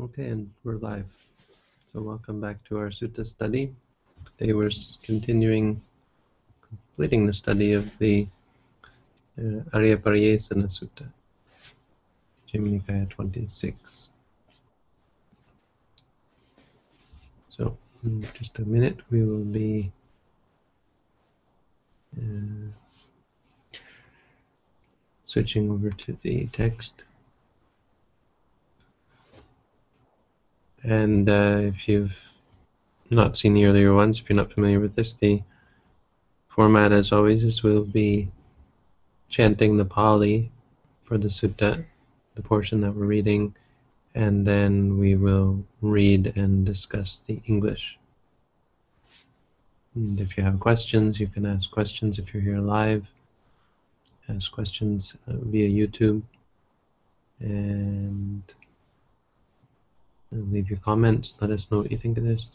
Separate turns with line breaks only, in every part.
Okay, and we're live. So welcome back to our sutta study. Today we're continuing, completing the study of the uh, Aryapariyesana Sutta, Jhimma 26. So in just a minute we will be uh, switching over to the text. And uh, if you've not seen the earlier ones, if you're not familiar with this, the format, as always, is we'll be chanting the Pali for the sutta, the portion that we're reading, and then we will read and discuss the English. And if you have questions, you can ask questions if you're here live. Ask questions uh, via YouTube. And leave your comments. Let us know what you think of this.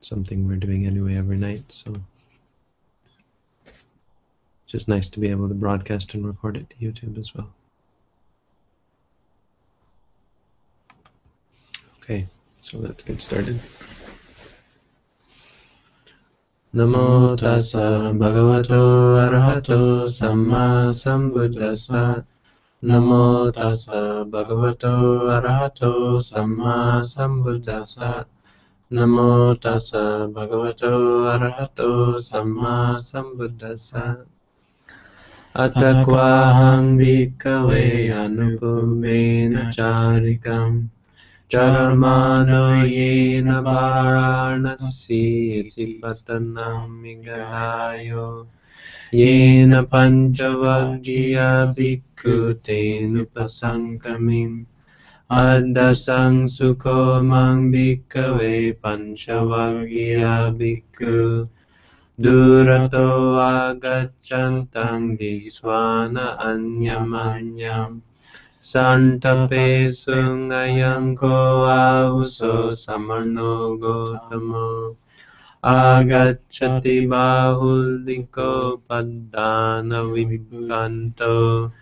Something we're doing anyway every night, so just nice to be able to broadcast and record it to YouTube as well. Okay, so let's get started. Namo tassa bhagavato arahato samma sambuddhassa Namo tassa bhagavato arahato samma sambuddhassa. Namo tassa bhagavato arahato samma sambuddhassa. Atakvaham bhikkhave anupumena charikam. Charamano yena varanasi iti patanam migalayo. येन पञ्चवज्ञिया भिक्खुतेनुपसङ्कमिम् अद्दसं सुखो मं भिक्खवे पञ्चवज्ञिया भिक्खु दूरतो आगच्छन्तं दिस्वान अन्यमन्यम् सन्तपे सुङयं को आहुसो समनो गोतमो आगच्छति बाहुलिको पद्दानविभ्रान्तो।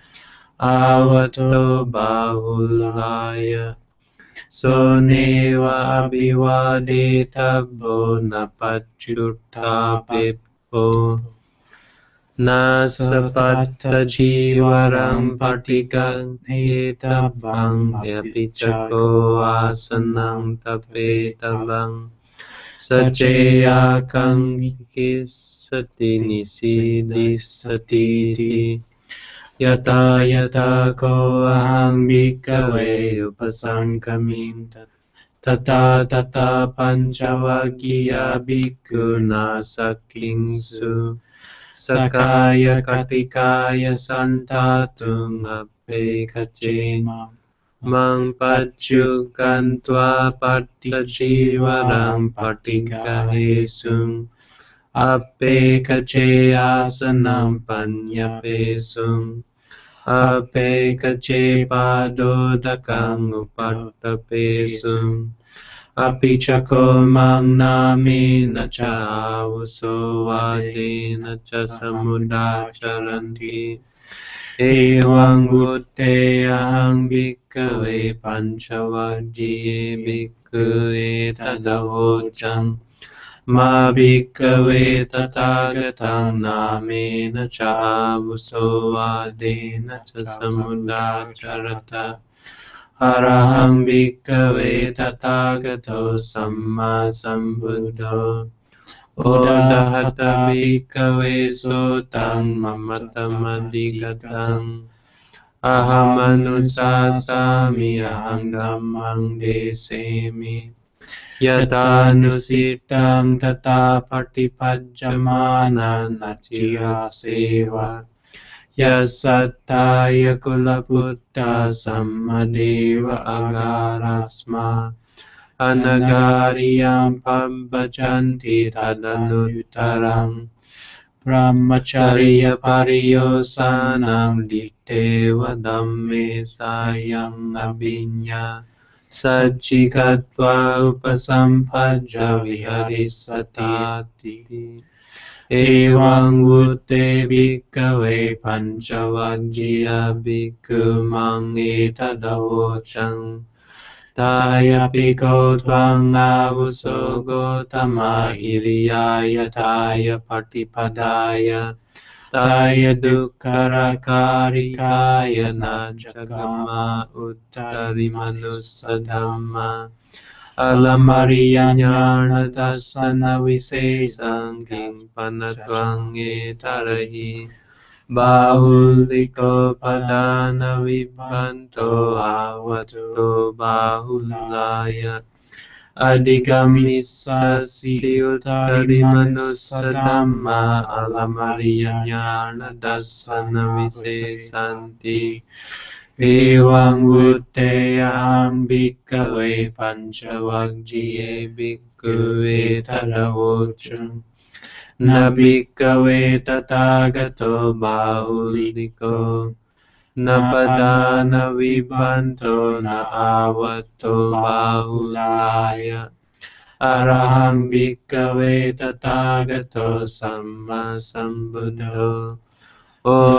आवतो बाहुलाय सोनेवाभिवादेतभो न पच्युत्थापिभो न स पथजीवरं पटिकहेतभं व्यपि च को आसनं तपेतभम् सचेयाकाङ्गिके सति निषीदिसतीति यथा यथा को विकवे उपसङ्कमि तथा तथा पञ्चवाक्या भिक्खुना सकिंसु सकाय कटिकाय सन्धातुमप्येकचेमाम् katikaya santatung ape kacema Mang pachukan tua patijivaram patikahesum ape kache asanam panyapesum ape kache padodakang upatapesum api chako mang nami na cha avuso vade na cha samudacharanti Ewang butte ahang bhikkhave panchavajjiye bhikkhu etadavocam ma bhikkhave tatagatam namena chavuso vadena cha samudacharata araham bhikkhave tatagato samma sambuddho Odahata bhikkhave sotang mamatamadikatam Ahamanusasami ahang dhammang desemi Yatanusitam tata patipajjamana nachira seva Yasattaya kulaputta sammadeva agarasma anagariyam pambhajanti tadanuttaram brahmacharya pariyosanam ditteva dhamme sayam abinya sajjikatva upasampajja viharisatati เอวังวุเต एवं गुत्ते अहं भिक्खवे पञ्चवर्जिये भिक्खु एतदवोचम् मा भिक्खवे तथागतं नामेन चावुसो च समुदाचरत। अरहं भिक्खवे तथागतो सम्मा सम्बुद्धो Udahata bhikkhave sotam mamatamadikatam Ahamanusasami aham dhammang desemi Yatanusitam tata patipajamana nachira seva Yasattaya kulaputta sammadeva agarasma. अनगारियाँ पम्बचन्ति तदनुतरम् ब्रह्मचर्यपर्योसानां लिट्टेव दम्मे सायम् अभिज्ञा सज्जिगत्वा उपसम्पद्य विहरिसताति एवं वृत्ते भिक्कवे पञ्चवज्यभिक्माङ्गे तदवोचम् Tayapi ko dvam navuso gotama iriyaya taya patipadaya Taya dukkarakarikaya najagama uttarimanusa dhamma Alamariyanyarnadasana visesangin panatvange tarahi बाहुलिकोपदान विभन्तो आवतो बाहुलाय अधिगमिष्यसि उत्तरिमनुसदम्म अलमरियज्ञानदर्शनविशेषन्ति एवं वृत्ते अहं भिक्खवे पञ्चवग्जिये भिक्खुवे तदवोचम् न भिक्कवे तथागतो बाहुलिको न पदा न विबन्धो न आवतो बाहुलाय। अरहं भिक्कवे तथागतो सम्मसम्बुद्धो। ओ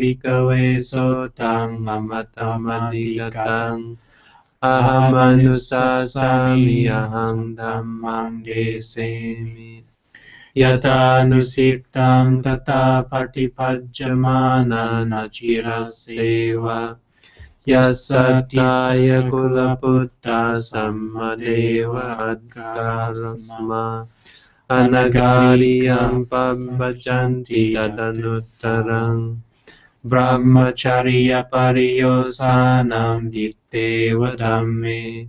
भिक्कवे सोतं मम तमधिगतम्। अहमनुशासामि अहं धम्मं देसेमि Adigamissasi uttari manusadhamma Alamariana dasana visesanti Ewang Vutteyam Bhikkave Panchavajjiye Bhikkave Tadavocham Na Bhikkave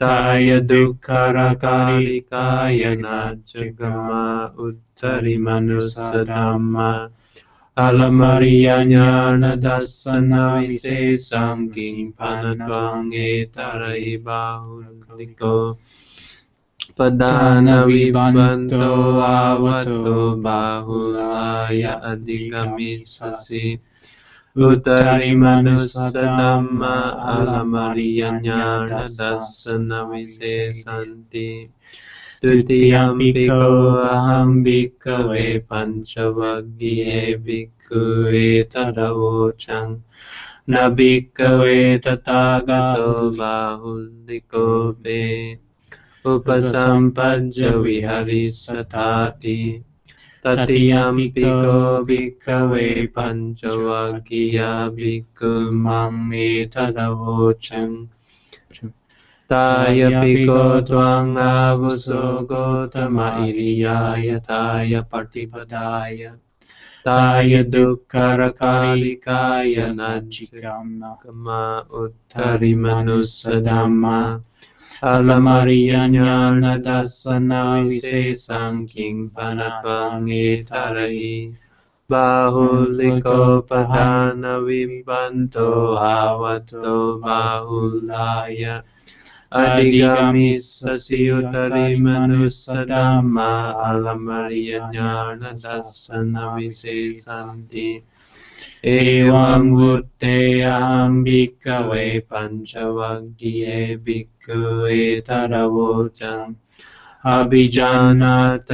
चित्ताय दुःखरकारिकाय नाचगमा उत्तरि मनुसदामा अलमर्यानदस्सनविशेषाङ्गिङ्गेतरैबाहुलिको पदानविबन्धो आवतो बाहुलाय अधिगमिषसि උතරි මනුස්ස ධම්ම අලමරිය ඥාන දස්සන විශේෂන්ති තුතියම්බිකෝ අහම් භික්කවේ පංච වග්ගියේ භික්ඛු වේතරවෝචං නබික්කවේ තථාගතෝ බාහුන්දිකෝපේ උපසම්පජ්ජ විහරිස්සතාති तदीयम्पिको विक्खवे पञ्चवाक्या विक्मामे तदवोचम्। तायपिको त्वाङ्गावसो गोतम इरियाय ताय प्रतिपदाय। ताय दुःखरकालिकाय नचिकाम्ना। Alla Maria Alamariyanyana dasana visesam kim panapang etarahi Bahuliko padana vimbanto avato bahulaya. Adigamisasi utari manusadhamma alamariyanyana dasana visesanti एवं वृत्ते अम्बिकवै पञ्चवग्ये भिक्खु एतरवोचम् अभिजानातमेनोतुं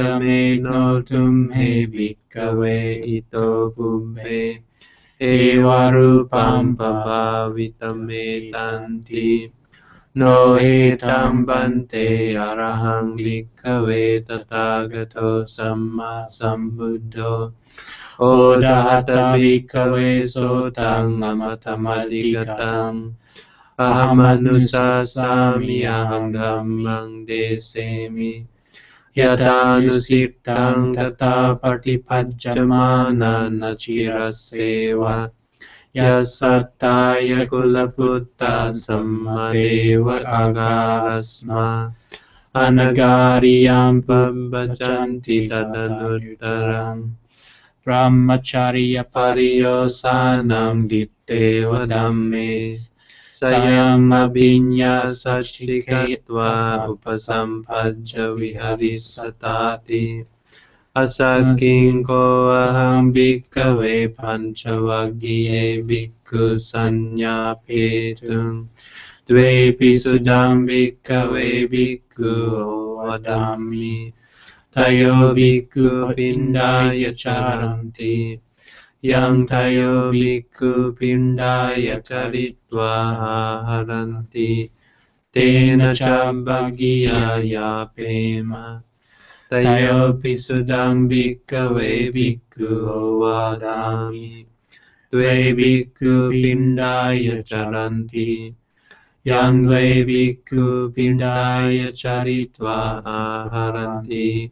हे भिक्खवे इतो बुम्भे एवरूपं भवावितमेतान्ति नो हेतं बन्ते अरहं भिक्खवे तथागतो सम्मा सम्बुद्धो Odahata vikave sotam mamathamadigatam. Aham anusasami aham dhammang desemi. Yadanusiptam tata patipajjamana nachiraseva. Yasattaya kulaputta sammadeva agasma. Anagariyam pambajanti tadanuttaram. Brahmacharya pariyosanam ditteva dhammes Sayam abhinya sachikatva upasampajja viharisatati Asakinko aham bhikkave panchavagiye bhikkhu sanyapetum Dve pisudam bhikkave bhikkhu vadami Tayo bhikkhu pindaya charanti. Yang tayo bhikkhu pindaya charitva haranti. Tena cha bhagyaya pema. Tayo pisudam bhikkave bhikkhu vadami. Dve bhikkhu pindaya charanti. Yang dve bhikkhu pindaya charitva haranti.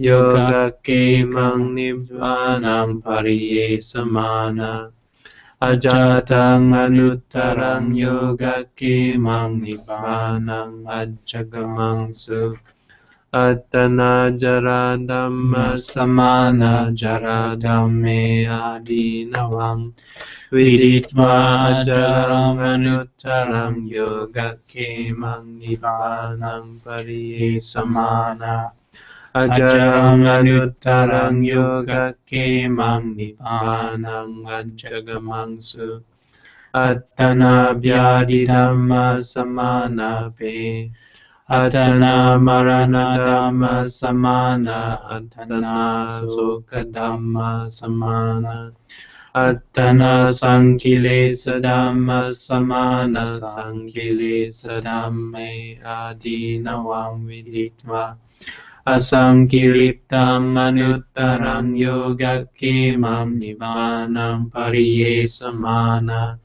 etarai bahuliko Padana vibanto avato bahulaya adhigamisasi Uttari manusadhamma alamariyanyana dasana visesanti Tutiyambiko aham bhikkhave panchavaggiye bhikkhuve tadavocang Na bhikkave tatagato bahuliko be upasampajja viharisatati tatiyambiko bhikkave panchavakkiya bhikkhu mam etadavocam Taya piko tvang avuso gotama iriyaya taya partipadaya Taya dukkharakalikaya najikama kama uttari manusadhamma Alamarianyana dasana visesang king panapang etarai Bahuliko padana vimbanto avato bahulaya Adigamissasi utari manusadhamma alamarianyana dasana visesanti Evam vutteyam bhikkave panchavaggiye bhikkhu etaravocam Abhijanata me notum he bhikkave ito bubbhe Eva rupam pavavitam etanti No etam bante arahang bhikkave tathagato samma sambuddho Odahata bhikkhave sotang amatamadikatam Ahamanusasami aham dhammang desemi Yatanusiptang tata patipajjamana nachiraseva Yasattaya kulaputta sammadeva agarasma Anagariyam pabbajanti tadanuttaram Brahmacharya pariyosanam ditteva dhamme सयमभिन्यासचिकेत्वा उपसम्पज्ज विहरिसताति असकिं कोऽहं भिक्खवे पञ्चवग्ये bhikkhu संज्ञापेतुम् द्वेऽपि Ajaram anuttarang yoga kemam nipanang anjagamangsu. Atana vyadi dhamma pe. Atana marana dhamma. Atana sukha. Atana sankilesa dhamma samana sankilesa dhamme asankiriptamanuttaram yogakimam nivanam pariyesamana.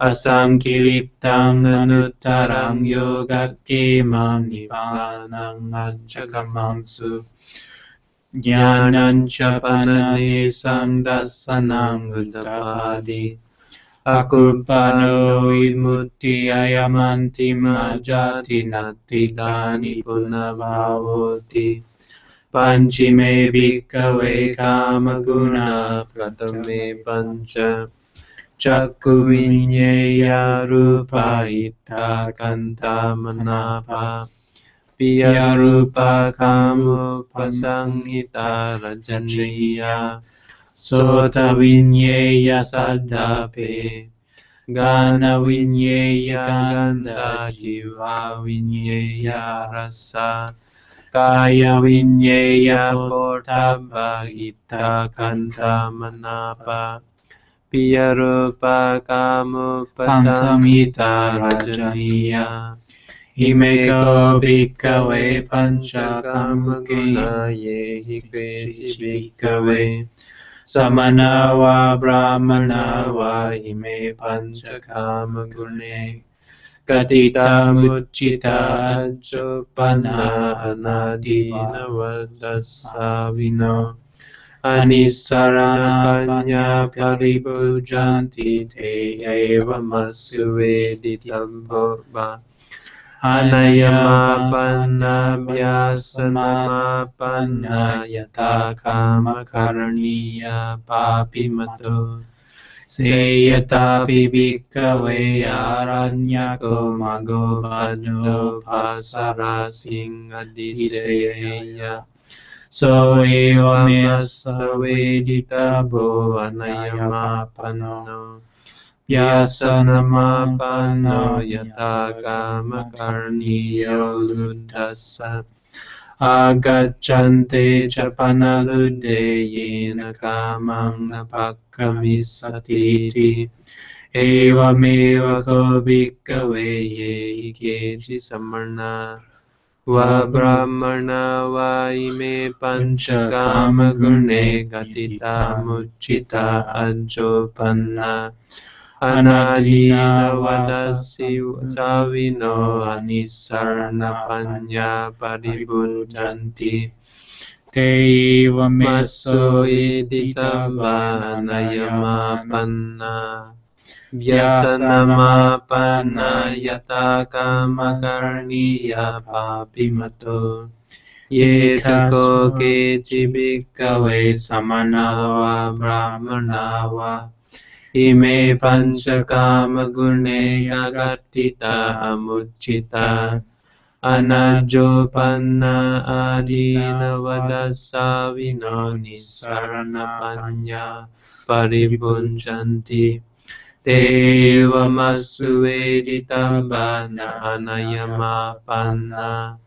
Asankiliptam anuttaram yogakimam nivanam anjagamamsu. Jnananchapanane sandasanam buddhapadi भिक्खु मया एवं वो वदीयमान एवं अनुशास्यमान अथ न जातिधम्म समान जातिधम्मे अदीनवां विदित्वा जातम् अनुत्तरम् योगकेमं निब्बानं परिये समान अजातं अनुत्तरं योगकेमं निब्बानं अजगमं सु अतना जरा धम्म समान जरा धम्मे आदीनवं विदित्वा जरमनुत्तरं योगकेमं निब्बानं परिये समान अजरमनुत्तरं योगकेमं निपानं अजगमंसु अत्तनाभ्यादिधम्म समानपे Samanawā brahmanawā brahmana wa ime pancha kama gune Katita mucita chupana anadina vadasa vino Anisaranya paribhujanti te eva masuveditam bhurvah अनयमापन्नाभ्यासनमापन्ना यथा कामकरणीया पापिमतो सेयतापि भिक्खवे आरण्यको मगो भजो भासरासिंहदिशेय सो Yasanamapano yata karniyo luddhasa agacchante japanalude yena kamang napakamisatiti evameva ko bhikkave ye ikeji samarna va brahmana va ime panchakama gune gatita muchita ajopanna anadina vadasi javino anisarna panya paribunjanti te vameso iditava nayama panna Vyasanama panna yataka makarniya papimato ye chako ke jibikawe इमे पंच काम गुणे पञ्चकामगुणेयागर्तिताः मुच्चिता। अनजोपन्न आदीनवदसा विना निःसरणपन्या परिभुञ्जन्ति देवमस्वेदितम्बनयमापन्ना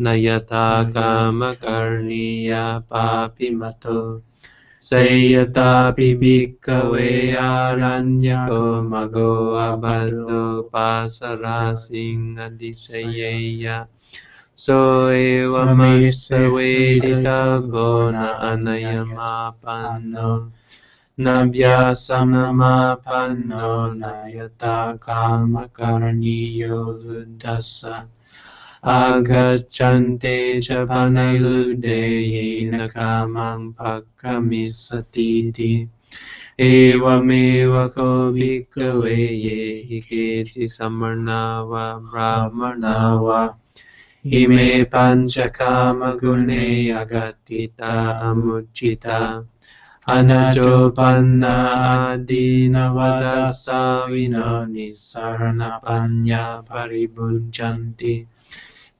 न यथा
कामकर्णीया पापि मतो। เสย
ตาปิบิกเวอารัญญโกมโกอาบัลโลปัสราสิงอดิเสยยะโสเอวเมสเวทิตาโกนาอนยมาปันโนนาบยาสมมาปันโนนายตากามกรณีโยลุดัสสะ agacchante ca panailudehi kamam pakkamisati ti Evameva ko bhikkhave yehi keti samarnava brahmanava Ime panchakama gune agatita amuchita. Anajopanna adina vadasa vino nisarna panya paribhunjanti.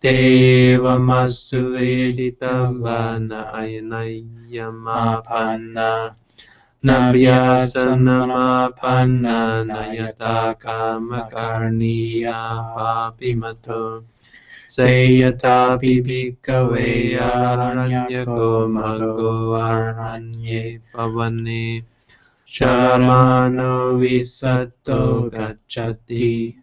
Devamasuviditam vana ayanayamapanna Navyasanamapanna nayata kamakarniya papimato Sayata bibhikave aranyako mago aranye pavane Sharamano visato gacchati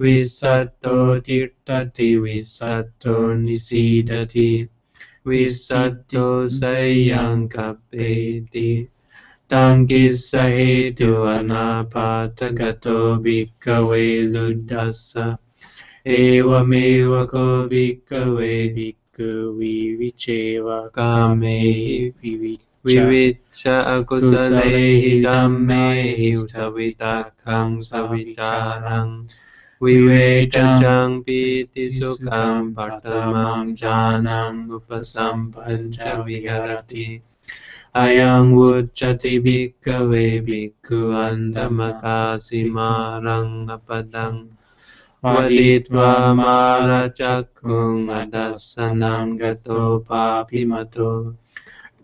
Visatto tirtati, visatto nisidati, visatto sayang kapeti. Tangi sahetu anapatagato bhikkave luddhasa. Evameva ko bhikkave bhikkhu viviceva kame viviceva. विविच्य अकुशलैः दम्मैः सविताखं सविचारम् विवेचनं पीति सुखं पटमं जानम् उपसम्पञ्च विहरति अयं उच्यति भिक्खवे भिक्खु अन्धमकासिमारङ्गपदम् वदित्वा मारचक्षुमदर्शनं गतो पापिमतो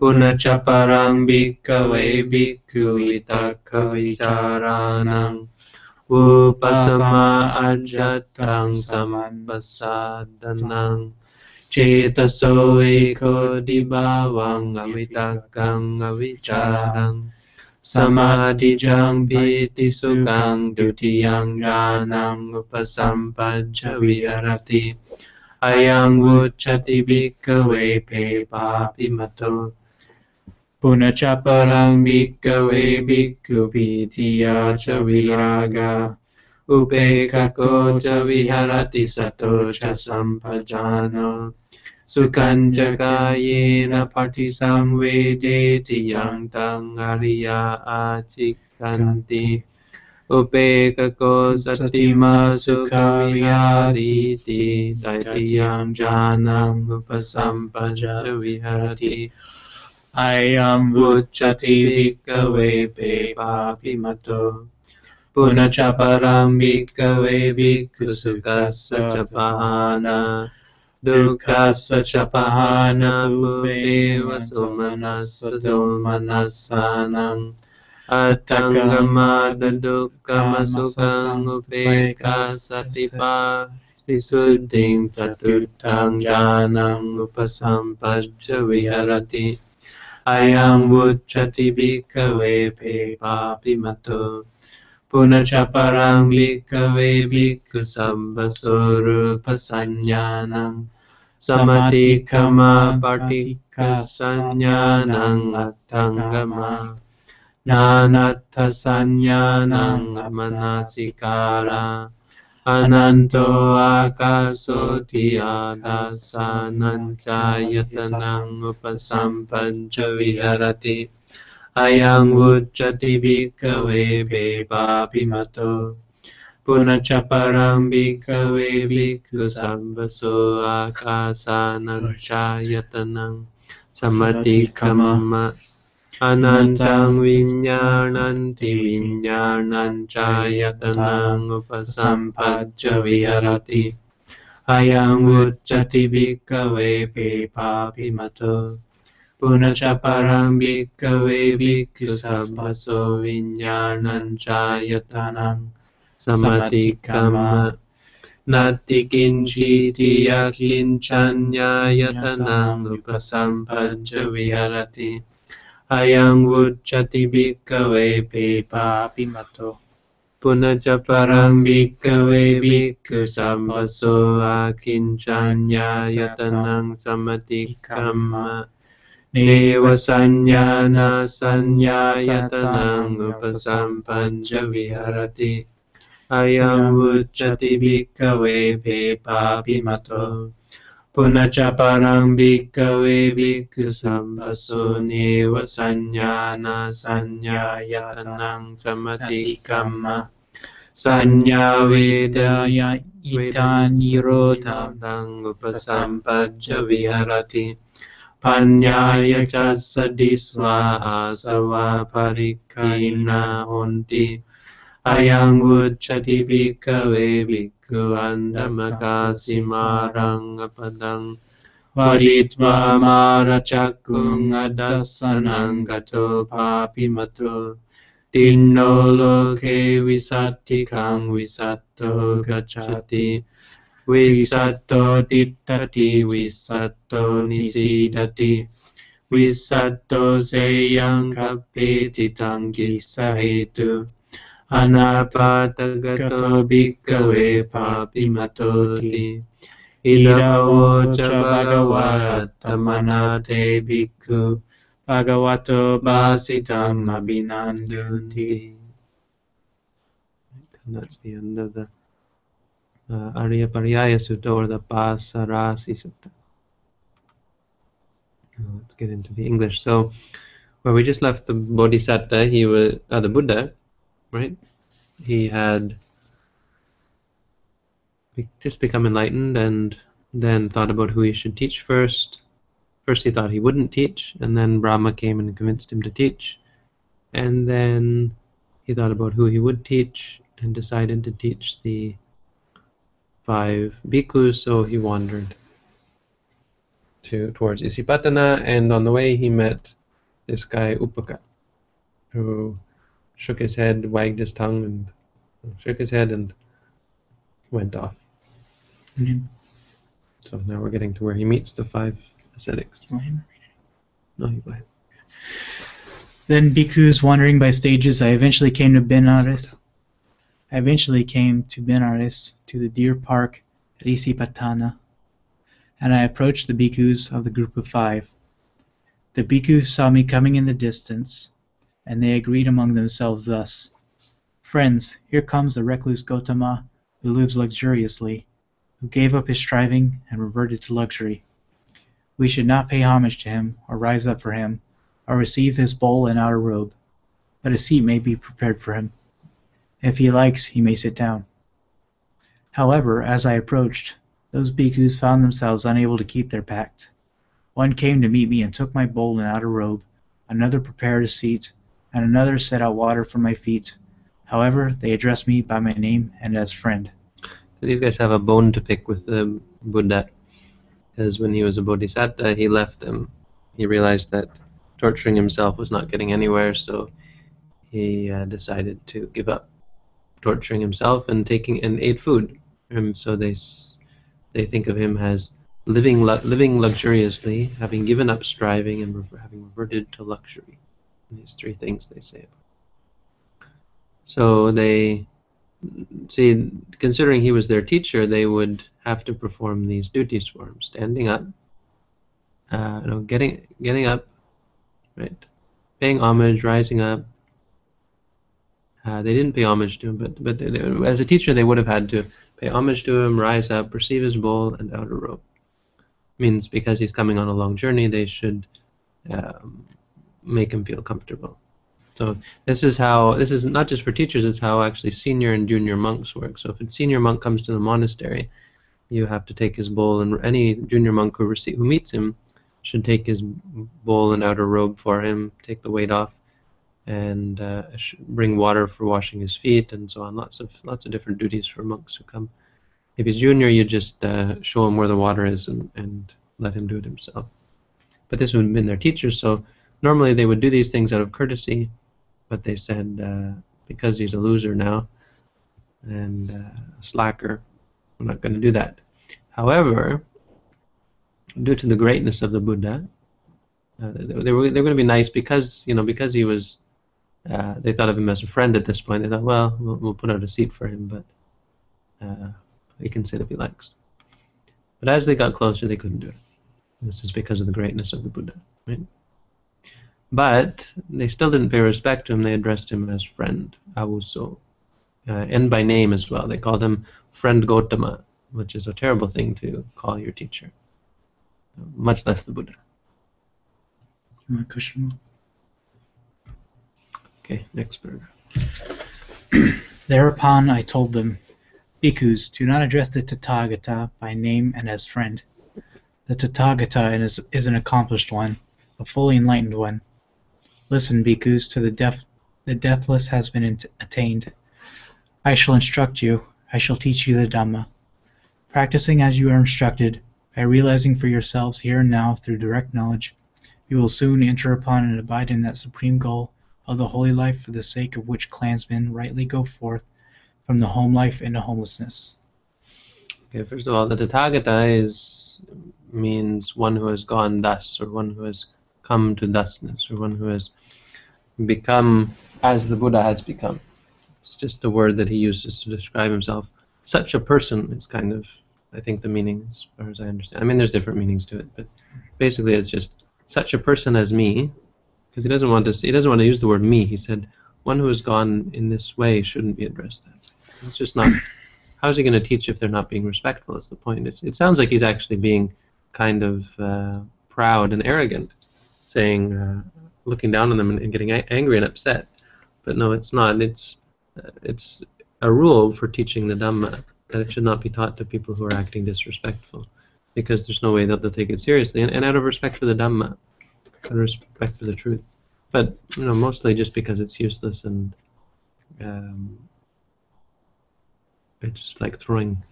पुनश्च परं भिक्खवे भिक्खु वितर्कविचाराणाम् upasama ajatang soe ko di dibawang awitakang awicarang Samadijang piti sukang dutiyang janang upasampajja viharati Ayang wucati bikawe pe papi पुनश्च परं भिक्कवे भिक्खुभीधिया च विरागा उपेकको च विहरति सतोष सम्पजानो सुखं च कायेन फटि संवेदेति यं तं हरिया उपेकको सतिमा सुखविहारीति दैत्यं जानम् उपसम्पज विहरति Ayam vucati vikave papi mato. Punachaparam vikave vikusukasa chapahana. Dukkasa chapahana vuveva somanasato manasanam. Atangamada dukkama sukhang upeka satipa. Visuddhim tatutang janam upasampajja viharati. अयम उच्चति भिक्खवे पे पापि मतो। पुनच परं भिक्खवे भिक्खु सम्भस्वरूपसंज्ञानम् समतिखमपटिकसंज्ञानम् अथङ्गम नानर्थसंज्ञानम् अमनासिकारा Ananto akaso tiadasanancayatanang upasampanca viharati Ayang vucati bhikkhave bepapimato Punacha parang bhikkhave bhikkhu sambaso akasanancayatanang Samatikkamma Anantang vinyananti vinyanancayatanang upasampajja viharati Ayang vucati bhikkhave pepapimato Punacha parang bhikkhave bhikkhu sabbaso vinyanancayatanang Samatikkamma Nati kinchiti yakincanyayatanang upasampajja viharati Ayang vucati bhikkhave pepapimato Punacha parang bhikkhave bhikkhu sambaso akincanyayatanang samatikkamma Neva sanyana sanyayatanang upasampancha viharati. Ayam ปุณจปารังบิกเวบิกสัมปสุนิวสัญญาณสัญญายาตนังสมติกรรมสัญญาเวทายาอิทานิโรธานังอุปสัมปัจวิหารติปัญญายจัสสดิสวาอาสวาภริกินาหนติ Ayang vucati bhikkhave bhikkhu andamagasimarang apadang Varitva amara chakung adasanang gato papimato Tinno loke visatti kang visatto gacchati Visatto tittati visatto nisidati. Visatto seyang kapiti tangi sahetu Anapatagato bhikkhave papimatoti Idavo cha bhagavata manate bhikkhu Bhagavato And that's the end of the uh, Arya Paryaya Sutta or the Pasarasi Sutta. Now let's get into the English. So, where we just left the Bodhisattva, he was uh, the Buddha, right? He had just become enlightened and then thought about who he should teach first. First, he thought he wouldn't teach, and then Brahma came and convinced him to teach. And then he thought about who he would teach and decided to teach the five bhikkhus, so he wandered to towards Isipatana, and on the way he met this guy Upaka, who shook his head, wagged his tongue, and shook his head and went off. Mm-hmm. So now we're getting to where he meets the five ascetics. No, you go ahead.
Then bhikkhus wandering by stages, I eventually came to Benares. I eventually came to Benares, to the deer park at Isipatana, and I approached the bhikkhus of the group of five. The bhikkhus saw me coming in the distance, and they agreed among themselves thus Friends, here comes the recluse Gotama, who lives luxuriously, who gave up his striving and reverted to luxury. We should not pay homage to him, or rise up for him, or receive his bowl and outer robe, but a seat may be prepared for him. If he likes, he may sit down. However, as I approached, those bhikkhus found themselves unable to keep their pact. One came to meet me and took my bowl and outer robe, another prepared a seat, and another set out water for my feet. However, they addressed me by my name and as friend.
These guys have a bone to pick with the Buddha, because when he was a bodhisattva, he left them. He realized that torturing himself was not getting anywhere, so he uh, decided to give up torturing himself and taking and ate food. And so they they think of him as living living luxuriously, having given up striving and having reverted to luxury. These three things they say. So they see, considering he was their teacher, they would have to perform these duties for him: standing up, uh, you know, getting getting up, right, paying homage, rising up, Uh, they didn't pay homage to him, but but they, they, as a teacher, they would have had to pay homage to him, rise up, receive his bowl and outer robe. Means because he's coming on a long journey, they should um, make him feel comfortable. So this is how this is not just for teachers; it's how actually senior and junior monks work. So if a senior monk comes to the monastery, you have to take his bowl, and any junior monk who receive, who meets him should take his bowl and outer robe for him, take the weight off, and uh, bring water for washing his feet, and so on. Lots of lots of different duties for monks who come. If he's junior, you just uh, show him where the water is and, and let him do it himself. But this would have been their teachers, so normally they would do these things out of courtesy, but they said uh, because he's a loser now and uh, a slacker, we're not going to do that. However, due to the greatness of the Buddha, uh, they, they, were they were going to be nice because you know because he was. Uh, they thought of him as a friend at this point. They thought, well, we'll, we'll put out a seat for him, but uh, he can sit if he likes. But as they got closer, they couldn't do it. This is because of the greatness of the Buddha, right? But they still didn't pay respect to him. They addressed him as friend, Avuso, uh, and by name as well. They called him friend Gotama, which is a terrible thing to call your teacher, much less the Buddha. Okay, next paragraph.
Thereupon I told them, Bhikkhus, do not address the Tathagata by name and as friend. The Tathagata is, is an accomplished one, a fully enlightened one. Listen, Bhikkhus, to the deaf, the deathless has been attained. I shall instruct you. I shall teach you the Dhamma. Practicing as you are instructed, by realizing for yourselves here and now through direct knowledge, you will soon enter upon and abide in that supreme goal of the holy life for the sake of which clansmen rightly go forth from the home life into homelessness.
Okay, first of all, the Tathagata is means one who has gone thus, or one who has come to thusness, or one who has become as the Buddha has become. It's just a word that he uses to describe himself. Such a person is kind of, I think, the meaning, as far as I understand. I mean, there's different meanings to it, but basically, it's just such a person as me, because he doesn't want to. He doesn't want to use the word me. He said, one who has gone in this way shouldn't be addressed that. It's just not. How's he going to teach if they're not being respectful? Is the point. It's, it sounds like he's actually being kind of uh, proud and arrogant, saying, uh, looking down on them and, and getting a- angry and upset. But no, it's not. It's uh, it's a rule for teaching the Dhamma that it should not be taught to people who are acting disrespectful, because there's no way that they'll take it seriously, and, and out of respect for the Dhamma, out of respect for the truth. But you know, mostly just because it's useless and um, it's like throwing,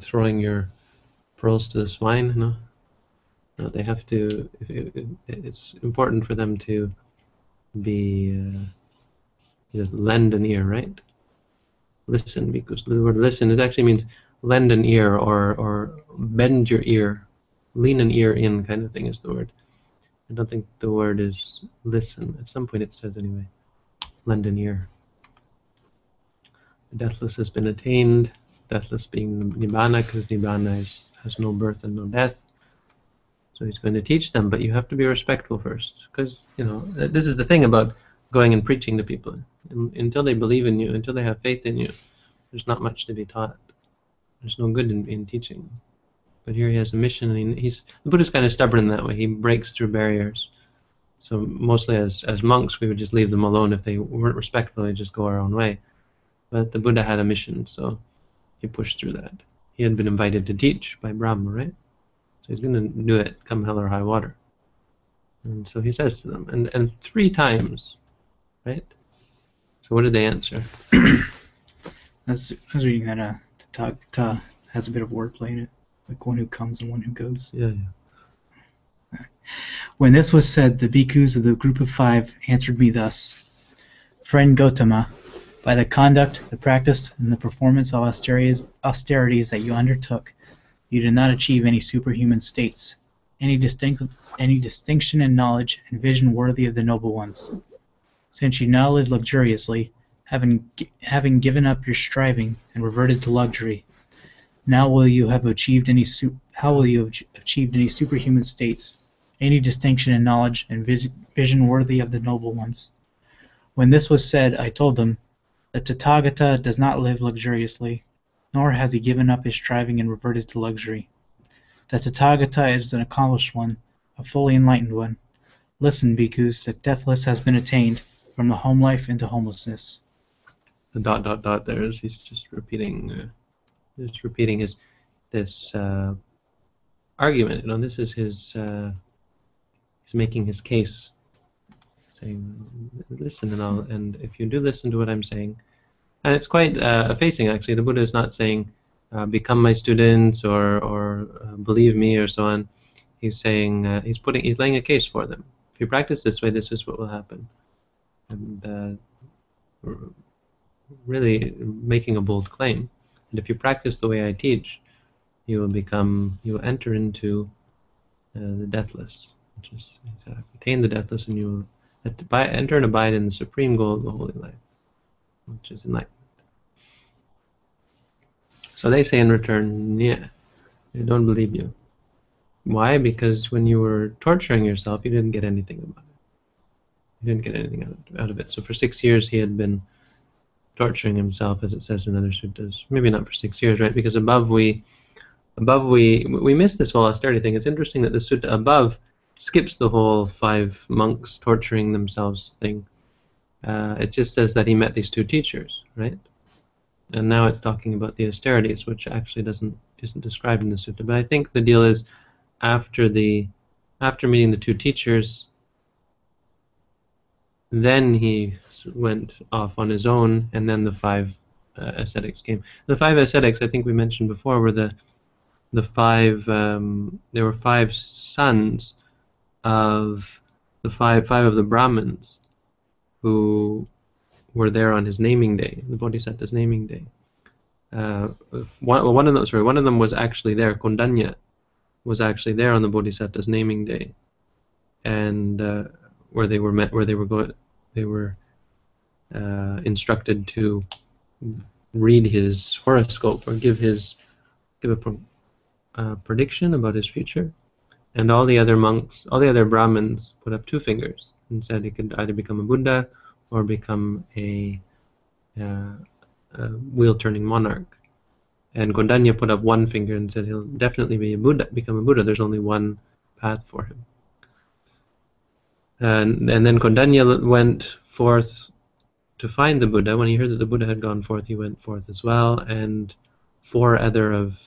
throwing your pearls to the swine. You know, they have to. It, it, it's important for them to be uh, lend an ear, right? Listen, because the word listen it actually means lend an ear or or bend your ear, lean an ear in, kind of thing is the word. I don't think the word is listen. At some point it says anyway. Lend an ear. The deathless has been attained, deathless being Nibbana, because Nibbana is, has no birth and no death. So he's going to teach them, but you have to be respectful first. Because, you know, this is the thing about going and preaching to people. until they believe in you, until they have faith in you, there's not much to be taught. There's no good in, in teaching. But here he has a mission, and he, he's the Buddha's kind of stubborn in that way. He breaks through barriers. So mostly as as monks, we would just leave them alone if they weren't respectful. We just go our own way. But the Buddha had a mission, so he pushed through that. He had been invited to teach by Brahma, right? So he's going to do it come hell or high water. And so he says to them, and, and three times, right? So what did they answer?
I, was, I was reading that uh, talk ta has a bit of wordplay in it, like one who comes and one who goes.
Yeah, yeah.
When this was said, the bhikkhus of the group of five answered me thus Friend Gotama, by the conduct, the practice, and the performance of austerities, austerities that you undertook, you did not achieve any superhuman states, any, distinct, any distinction in knowledge and vision worthy of the noble ones. Since you now live luxuriously, having, having given up your striving and reverted to luxury, now will you have achieved any how will you have achieved any superhuman states, any distinction in knowledge and vision worthy of the noble ones? When this was said, I told them, The Tathagata does not live luxuriously, nor has he given up his striving and reverted to luxury. The Tathagata is an accomplished one, a fully enlightened one. Listen, bhikkhus, the deathless has been attained from the home life into homelessness.
The dot dot dot there is he's just repeating, uh, just repeating his this uh, argument. You know, this is his. Uh, he's making his case, saying, "Listen, and and if you do listen to what I'm saying, and it's quite uh, effacing actually. The Buddha is not saying, uh, "Become my students" or or uh, "Believe me" or so on. He's saying uh, he's putting he's laying a case for them. If you practice this way, this is what will happen, and uh, really making a bold claim. And if you practice the way I teach, you will become you will enter into uh, the deathless, which is attain the deathless, and you will enter and abide in the supreme goal of the holy life, which is enlightenment. So they say in return, yeah, they don't believe you. Why? Because when you were torturing yourself, you didn't get anything about it. You didn't get anything out of, out of it. So for six years, he had been torturing himself, as it says in other suttas. Maybe not for six years, right? Because above we, above we, we miss this whole austerity thing. It's interesting that the sutta above skips the whole five monks torturing themselves thing. Uh, it just says that he met these two teachers, right? And now it's talking about the austerities, which actually doesn't isn't described in the sutta. But I think the deal is after the after meeting the two teachers, then he went off on his own, and then the five uh, ascetics came. The five ascetics, I think we mentioned before, were the the five. Um, there were five sons of the five five of the Brahmins who were there on his naming day, the Bodhisattva's naming day. Uh, one, one of them, sorry, one of them was actually there. Kondanya was actually there on the Bodhisattva's naming day, and uh, where they were met, where they were going, they were uh, instructed to read his horoscope or give his give a uh, prediction about his future. And all the other monks, all the other Brahmins, put up two fingers and said he could either become a Buddha or become a, uh, a wheel-turning monarch. And Kondanya put up one finger and said he'll definitely be a Buddha, become a Buddha. There's only one path for him. And, and then Kondanya went forth to find the Buddha. When he heard that the Buddha had gone forth, he went forth as well, and four other of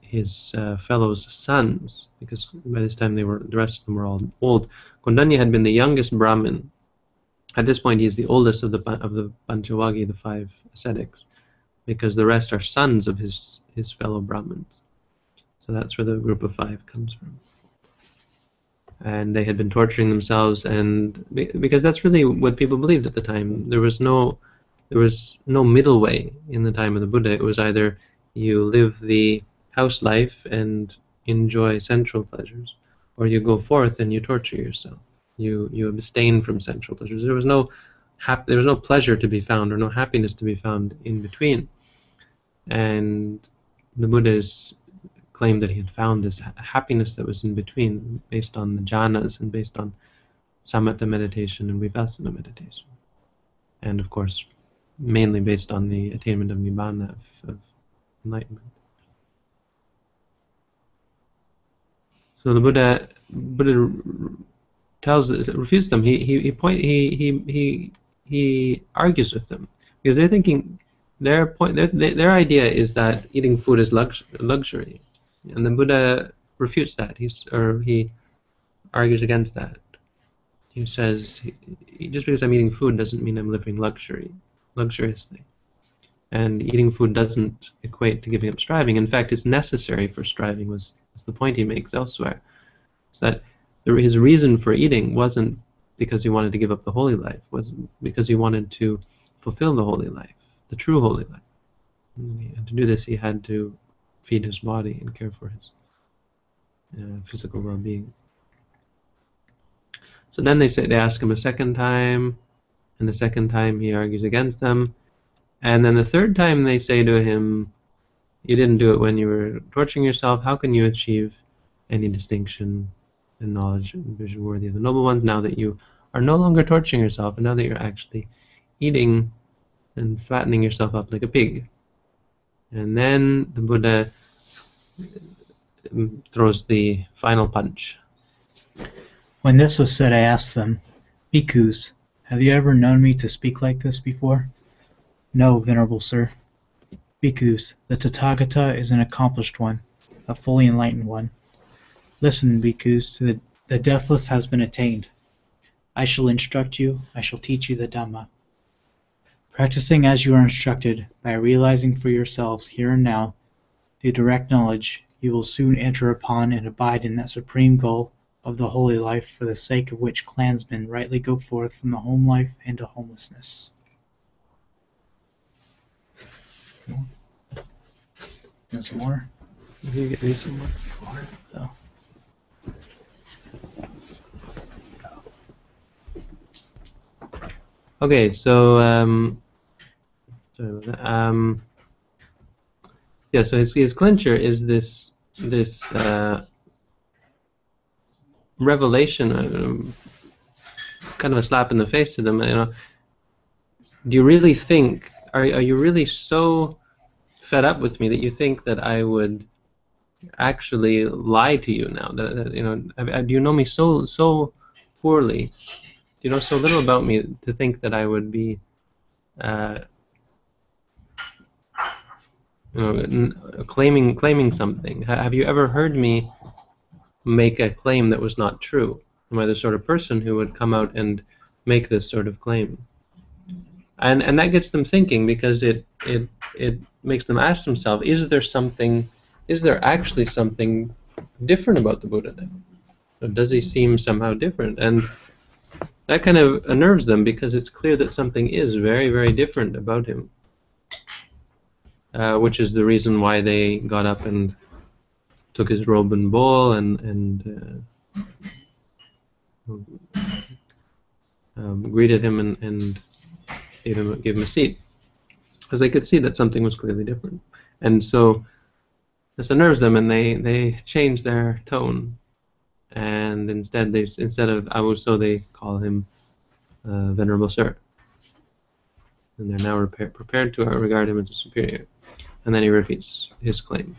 his uh, fellows' sons, because by this time they were the rest of them were all old. Kondanya had been the youngest Brahmin. At this point, he's the oldest of the of the Panchavaggi, the five ascetics, because the rest are sons of his his fellow Brahmins. So that's where the group of five comes from and they had been torturing themselves and because that's really what people believed at the time there was no there was no middle way in the time of the buddha it was either you live the house life and enjoy sensual pleasures or you go forth and you torture yourself you you abstain from sensual pleasures there was no hap- there was no pleasure to be found or no happiness to be found in between and the Buddha's claimed that he had found this happiness that was in between based on the jhanas and based on samatha meditation and vipassana meditation. And of course, mainly based on the attainment of nibbana, of, of enlightenment. So the Buddha, Buddha tells refutes them. He he he point he he he he argues with them because they're thinking their point their their idea is that eating food is lux, luxury, and the Buddha refutes that. He's or he argues against that. He says, just because I'm eating food doesn't mean I'm living luxury, luxuriously. And eating food doesn't equate to giving up striving. In fact, it's necessary for striving. Was, was the point he makes elsewhere. Is that his reason for eating wasn't because he wanted to give up the holy life, was because he wanted to fulfill the holy life, the true holy life. And to do this, he had to feed his body and care for his uh, physical well-being. So then they say they ask him a second time, and the second time he argues against them, and then the third time they say to him, "You didn't do it when you were torturing yourself. How can you achieve any distinction and knowledge and vision worthy of the noble ones now that you are no longer torturing yourself, and now that you're actually eating and flattening yourself up like a pig. And then the Buddha um, throws the final punch.
When this was said, I asked them, Bhikkhus, have you ever known me to speak like this before? No, Venerable Sir. Bhikkhus, the Tathagata is an accomplished one, a fully enlightened one. Listen, Bhikkhus, the, the deathless has been attained. I shall instruct you, I shall teach you the Dhamma. Practicing as you are instructed, by realizing for yourselves here and now the direct knowledge, you will soon enter upon and abide in that supreme goal of the holy life for the sake of which clansmen rightly go forth from the home life into homelessness. There's more.
Can you get me some more? Okay, so um, sorry about that. Um, yeah, so his his clincher is this this uh, revelation, um, kind of a slap in the face to them. You know, do you really think? Are are you really so fed up with me that you think that I would actually lie to you now? That, that you know, do you know me so so poorly? Do you know so little about me to think that I would be, uh, you know, n- claiming claiming something? Ha- have you ever heard me make a claim that was not true? Am I the sort of person who would come out and make this sort of claim? And and that gets them thinking because it it it makes them ask themselves: Is there something? Is there actually something different about the Buddha? Then? Or does he seem somehow different? And that kind of unnerves them because it's clear that something is very, very different about him. Uh, which is the reason why they got up and took his robe and bowl and and uh, um, greeted him and, and gave him gave him a seat because they could see that something was clearly different. And so this unnerves them, and they they change their tone and instead they instead of Avuso they call him uh, Venerable Sir, and they're now repa- prepared to regard him as a superior. And then he repeats his claim.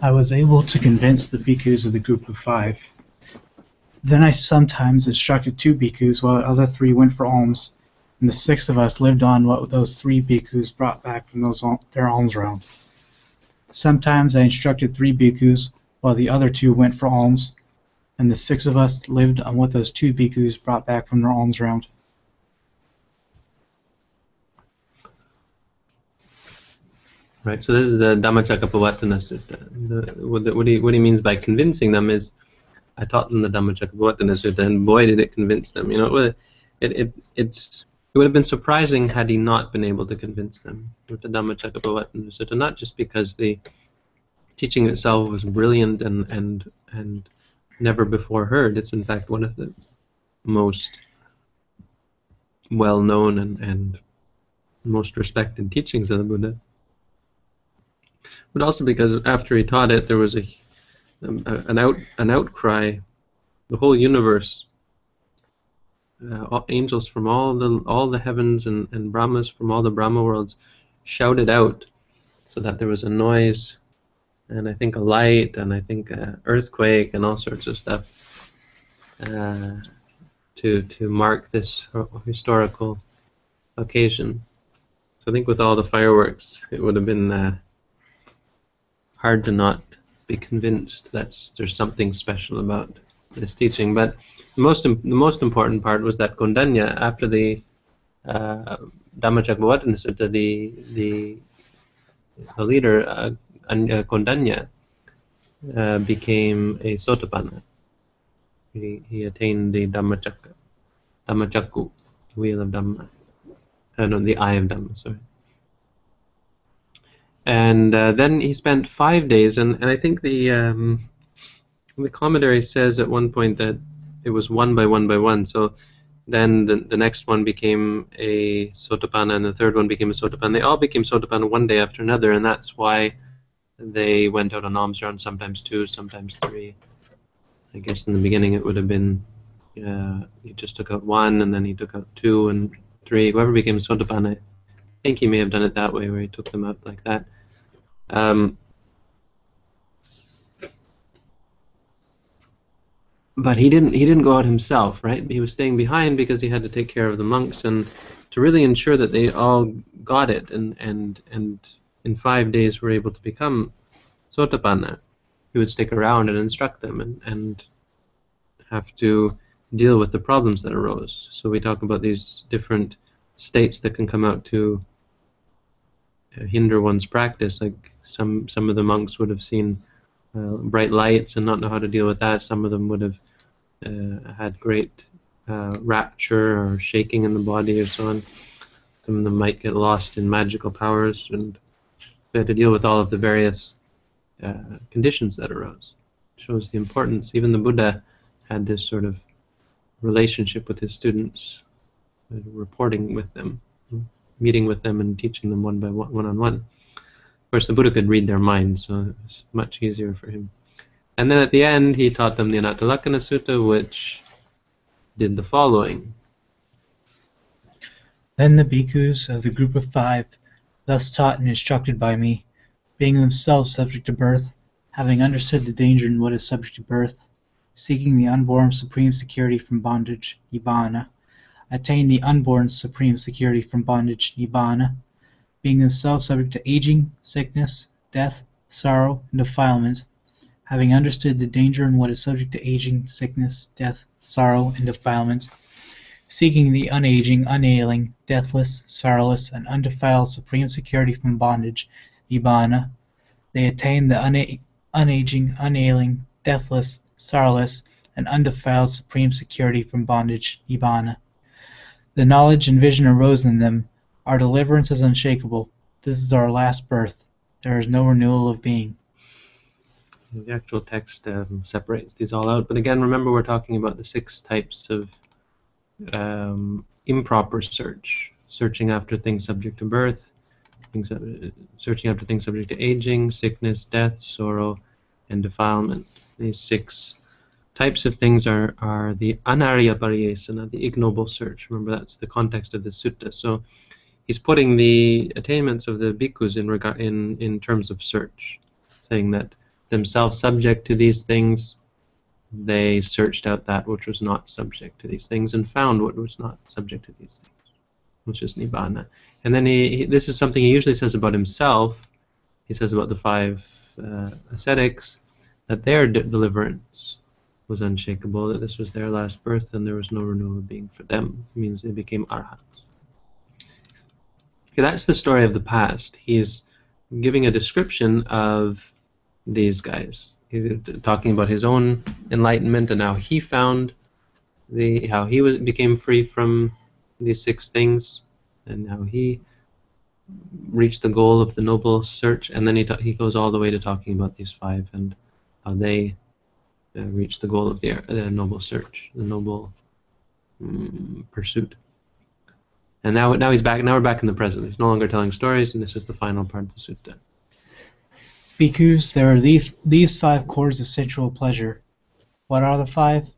I was able to convince the bhikkhus of the group of five. Then I sometimes instructed two bhikkhus while the other three went for alms, and the six of us lived on what those three bhikkhus brought back from those their alms round. Sometimes I instructed three bhikkhus while the other two went for alms, and the six of us lived on what those two bhikkhus brought back from their alms round.
Right. So this is the Dhammacakkappavattana Sutta. The, what, the, what, he, what he means by convincing them is, I taught them the Dhammacakkappavattana Sutta, and boy did it convince them. You know, it, it, it it's it would have been surprising had he not been able to convince them with the Dhammacakkappavattana Sutta. Not just because the teaching itself was brilliant and and and never before heard. It's in fact one of the most well known and, and most respected teachings of the Buddha but also because after he taught it, there was a, um, an out an outcry. The whole universe, uh, all, angels from all the all the heavens and, and Brahmas from all the Brahma worlds, shouted out, so that there was a noise, and I think a light, and I think an earthquake, and all sorts of stuff, uh, to to mark this historical occasion. So I think with all the fireworks, it would have been. Uh, hard to not be convinced that there's something special about this teaching. But the most the most important part was that Kondanya, after the uh, Dhammacakkappavattana Sutta, the the the leader uh, uh, uh, became a Sotapanna. He, he attained the Dhammacakka, Dhammacakkhu, the wheel of Dhamma. Uh, no, the eye of Dhamma. Sorry and uh, then he spent five days, and, and I think the um, the commentary says at one point that it was one by one by one. So then the, the next one became a sotapanna, and the third one became a sotapanna. They all became sotapanna one day after another, and that's why they went out on alms round, sometimes two, sometimes three. I guess in the beginning it would have been uh, he just took out one, and then he took out two and three. Whoever became Sotapanna, I think he may have done it that way, where he took them out like that. Um, but he didn't. He didn't go out himself, right? He was staying behind because he had to take care of the monks and to really ensure that they all got it and and and in five days were able to become Sotapanna. He would stick around and instruct them and and have to deal with the problems that arose. So we talk about these different states that can come out to uh, hinder one's practice. Like some some of the monks would have seen uh, bright lights and not know how to deal with that. Some of them would have uh, had great uh, rapture or shaking in the body or so on. Some of them might get lost in magical powers, and we had to deal with all of the various uh, conditions that arose. It shows the importance. Even the Buddha had this sort of relationship with his students, uh, reporting with them, meeting with them, and teaching them one by one, one on one. Course, the Buddha could read their minds, so it was much easier for him. And then at the end, he taught them the Anattalakkhana Sutta, which did the following.
Then the bhikkhus of the group of five, thus taught and instructed by me, being themselves subject to birth, having understood the danger in what is subject to birth, seeking the unborn supreme security from bondage, nibbana, attain the unborn supreme security from bondage, nibbana, being themselves subject to aging, sickness, death, sorrow, and defilement, having understood the danger in what is subject to aging, sickness, death, sorrow, and defilement, seeking the unaging, unailing, deathless, sorrowless, and undefiled supreme security from bondage, nibbana, they attain the una- unaging, unailing, deathless, sorrowless, and undefiled supreme security from bondage, nibbana. The knowledge and vision arose in them. Our deliverance is unshakable. This is our last birth. There is no renewal of being.
The actual text um, separates these all out. But again, remember we're talking about the six types of um, improper search. Searching after things subject to birth, things, uh, searching after things subject to aging, sickness, death, sorrow, and defilement. These six types of things are, are the anarya pariyesana, the ignoble search. Remember, that's the context of the sutta. So he's putting the attainments of the bhikkhus in, regard, in, in terms of search, saying that themselves subject to these things, they searched out that which was not subject to these things and found what was not subject to these things, which is nibbana. And then he, he this is something he usually says about himself. He says about the five uh, ascetics that their de- deliverance was unshakable, that this was their last birth and there was no renewal of being for them. It means they became arhats. That's the story of the past. He's giving a description of these guys. He's talking about his own enlightenment and how he found the how he was became free from these six things and how he reached the goal of the noble search. And then he ta- he goes all the way to talking about these five and how they uh, reached the goal of the, the noble search, the noble mm, pursuit. And now now he's back. Now we're back in the present. He's no longer telling stories, and this is the final part of the sutta.
Bhikkhus, there are these, these five chords of sensual pleasure. What are the five?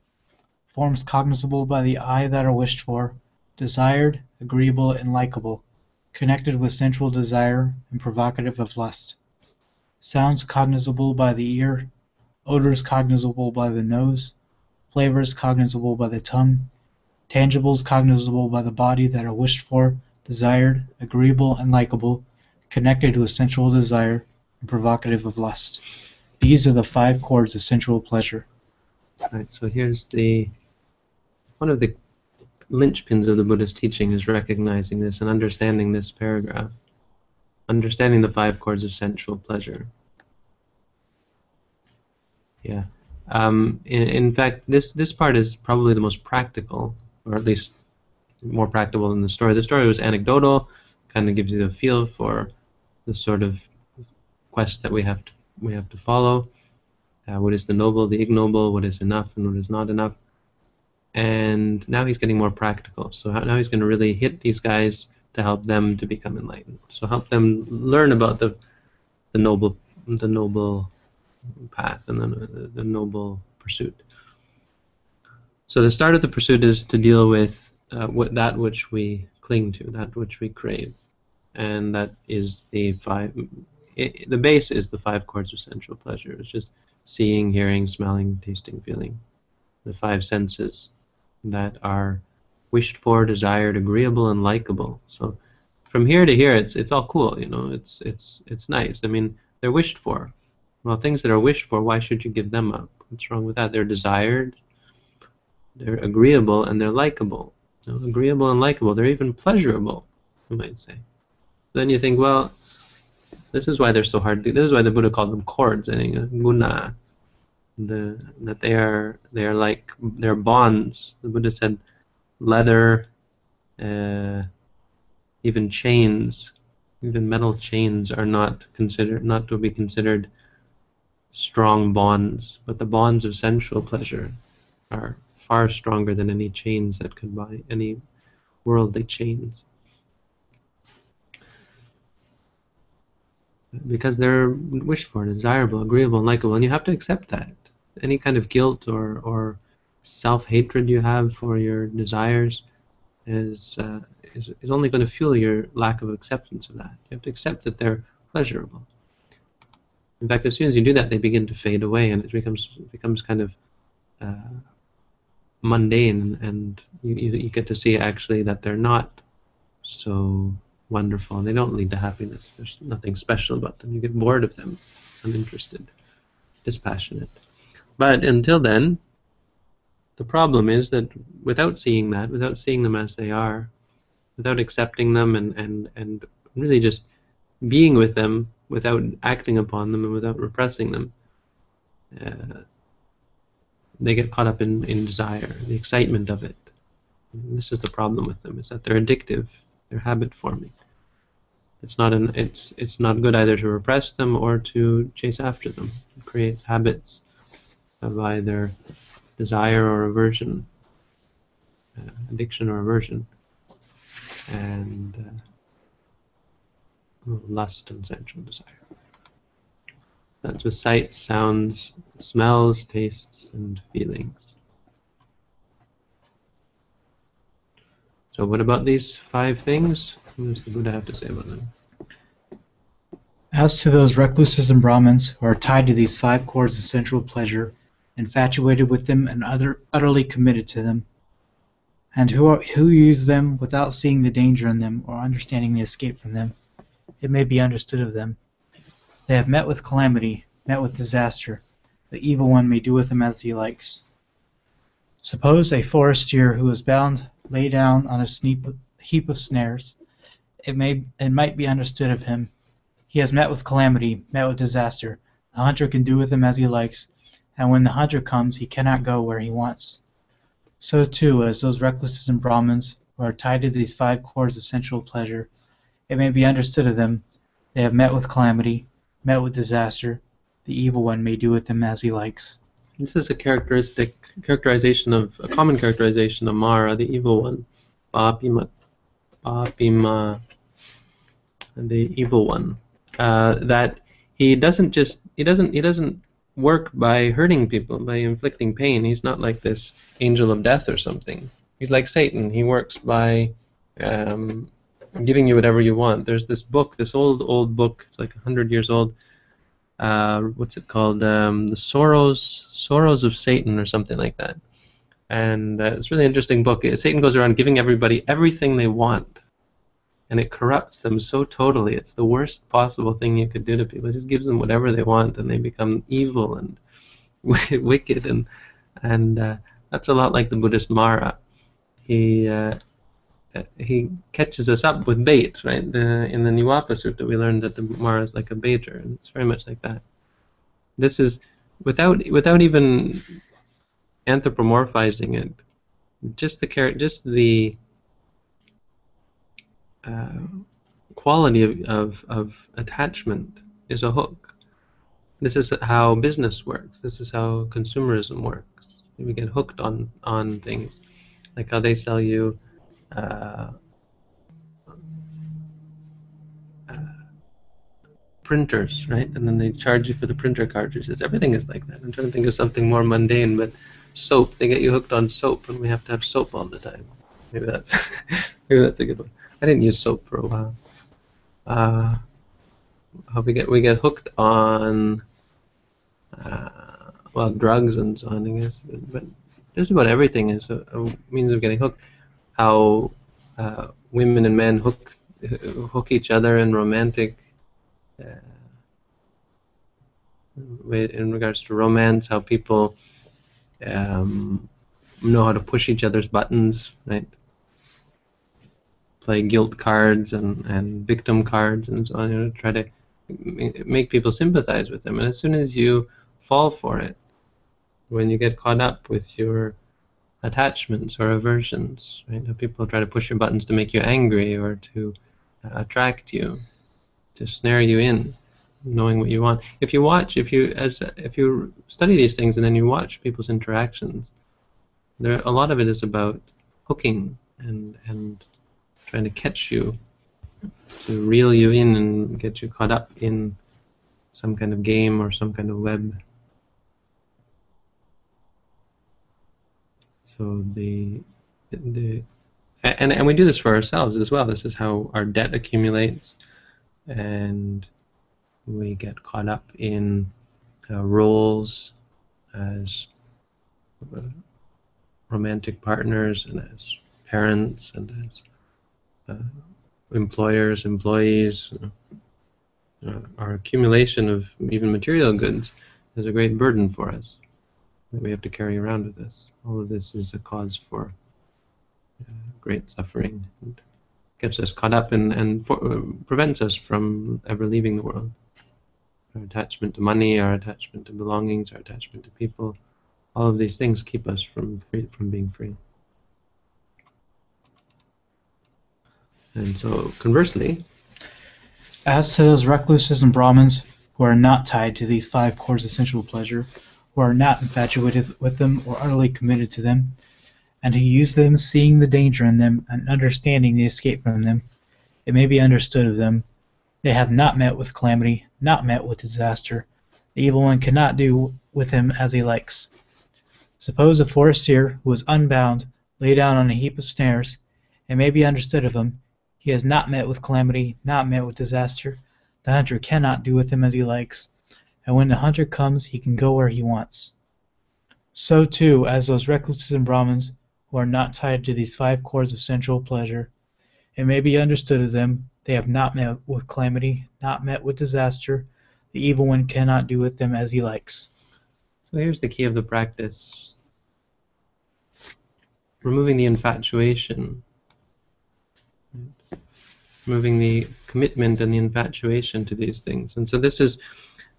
Forms cognizable by the eye that are wished for, desired, agreeable, and likable, connected with sensual desire and provocative of lust. Sounds cognizable by the ear, odors cognizable by the nose, flavors cognizable by the tongue, tangibles cognizable by the body that are wished for, desired, agreeable, and likable, connected with sensual desire and provocative of lust. These are the five chords of sensual pleasure.
Right. So here's the one of the linchpins of the Buddha's teaching is recognizing this and understanding this paragraph, understanding the five chords of sensual pleasure. Yeah. Um, in, in fact, this this part is probably the most practical, or at least more practical than the story. The story was anecdotal, kind of gives you a feel for the sort of quest that we have to we have to follow. Uh, what is the noble, the ignoble, what is enough, and what is not enough. And now he's getting more practical. So now he's going to really hit these guys to help them to become enlightened. So help them learn about the the noble the noble path and the, the, the noble pursuit. So the start of the pursuit is to deal with uh, what, that which we cling to, that which we crave, and that is the five. It, the base is the five chords of sensual pleasure. It's just seeing, hearing, smelling, tasting, feeling, the five senses that are wished for, desired, agreeable, and likable. So from here to here, it's it's all cool. You know, it's it's it's nice. I mean, they're wished for. Well, things that are wished for, why should you give them up? What's wrong with that? They're desired, they're agreeable, and they're likable. You know, agreeable and likable. They're even pleasurable, you might say. Then you think, well, this is why they're so hard. To, this is why the Buddha called them cords, and guna. The that they are they are like they're bonds. The Buddha said, leather, uh, even chains, even metal chains are not considered not to be considered strong bonds, but the bonds of sensual pleasure are far stronger than any chains that could buy, any worldly chains. Because they're wished for, desirable, agreeable, and likable, and you have to accept that. Any kind of guilt or, or self hatred you have for your desires is, uh, is, is only going to fuel your lack of acceptance of that. You have to accept that they're pleasurable. In fact, as soon as you do that, they begin to fade away, and it becomes becomes kind of uh, mundane, and you, you, you get to see actually that they're not so wonderful, they don't lead to happiness. There's nothing special about them. You get bored of them, uninterested, dispassionate. But until then, the problem is that without seeing that, without seeing them as they are, without accepting them and, and, and really just being with them without acting upon them and without repressing them, uh, they get caught up in, in desire, the excitement of it. And this is the problem with them, is that they're addictive, they're habit forming. It's not an it's it's not good either to repress them or to chase after them. It creates habits of either desire or aversion, uh, addiction or aversion, and uh, lust and sensual desire. That's with sights, sounds, smells, tastes, and feelings. So what about these five things? What does the Buddha have to say about them?
As to those recluses and Brahmins who are tied to these five cords of sensual pleasure, infatuated with them and utter, utterly committed to them, and who, are, who use them without seeing the danger in them or understanding the escape from them, it may be understood of them they have met with calamity, met with disaster. The evil one may do with them as he likes. Suppose a forester who is bound lay down on a heap of snares. It may it might be understood of him. He has met with calamity, met with disaster. The hunter can do with him as he likes, and when the hunter comes he cannot go where he wants. So too, as those recluses and Brahmins who are tied to these five cords of sensual pleasure, it may be understood of them, they have met with calamity, met with disaster, the evil one may do with them as he likes.
This is a characteristic characterization of a common characterization of Mara, the evil one, Papima, Papima, the evil one. Uh, that he doesn't just he doesn't he doesn't work by hurting people by inflicting pain. He's not like this angel of death or something. He's like Satan. He works by um, giving you whatever you want. There's this book, this old old book. It's like hundred years old. Uh, what's it called? Um, the Sorrows Sorrows of Satan or something like that. And uh, it's a really interesting book. Satan goes around giving everybody everything they want, and it corrupts them so totally. It's the worst possible thing you could do to people. It just gives them whatever they want, and they become evil and wicked, and and uh, that's a lot like the Buddhist Mara. He uh, he catches us up with bait, right? The, in the Nivapa Sutta, we learned that the Mara is like a baiter, and it's very much like that. This is without without even anthropomorphizing it, just the char- just the uh, quality of, of, of attachment is a hook. This is how business works. This is how consumerism works. We get hooked on on things, like how they sell you uh, uh, printers, right? And then they charge you for the printer cartridges. Everything is like that. I'm trying to think of something more mundane, but soap. They get you hooked on soap, and we have to have soap all the time. Maybe that's maybe that's a good one. I didn't use soap for a while. Uh, how we get we get hooked on uh, well drugs and so on, I guess. But just about everything is a, a means of getting hooked. How uh, women and men hook hook each other in romantic. Uh, in regards to romance, how people um, know how to push each other's buttons, right? Play guilt cards and, and victim cards and so on, you know, try to make people sympathize with them. And as soon as you fall for it, when you get caught up with your attachments or aversions, right? How people try to push your buttons to make you angry or to uh, attract you, to snare you in, knowing what you want. If you watch, if you as if you study these things and then you watch people's interactions, there a lot of it is about hooking and and trying to catch you, to reel you in and get you caught up in some kind of game or some kind of web. So the the and and we do this for ourselves as well. This is how our debt accumulates, and we get caught up in uh, roles as uh, romantic partners and as parents and as uh, employers, employees. Our accumulation of even material goods is a great burden for us that we have to carry around with us. All of this is a cause for uh, great suffering and gets us caught up in, and for, uh, prevents us from ever leaving the world. Our attachment to money, our attachment to belongings, our attachment to people, all of these things keep us from free, from being free. And so, conversely,
as to those recluses and Brahmins who are not tied to these five cores of sensual pleasure, who are not infatuated with them or utterly committed to them, and who use them seeing the danger in them and understanding the escape from them, it may be understood of them, they have not met with calamity, not met with disaster. The evil one cannot do with him as he likes. Suppose a forester who is unbound lay down on a heap of snares, it may be understood of him, he has not met with calamity, not met with disaster. The hunter cannot do with him as he likes and when the hunter comes he can go where he wants. So too as those recluses and Brahmins who are not tied to these five cords of sensual pleasure, it may be understood of them they have not met with calamity, not met with disaster, the evil one cannot do with them as he likes.
So here's the key of the practice. Removing the infatuation. Removing the commitment and the infatuation to these things. And so this is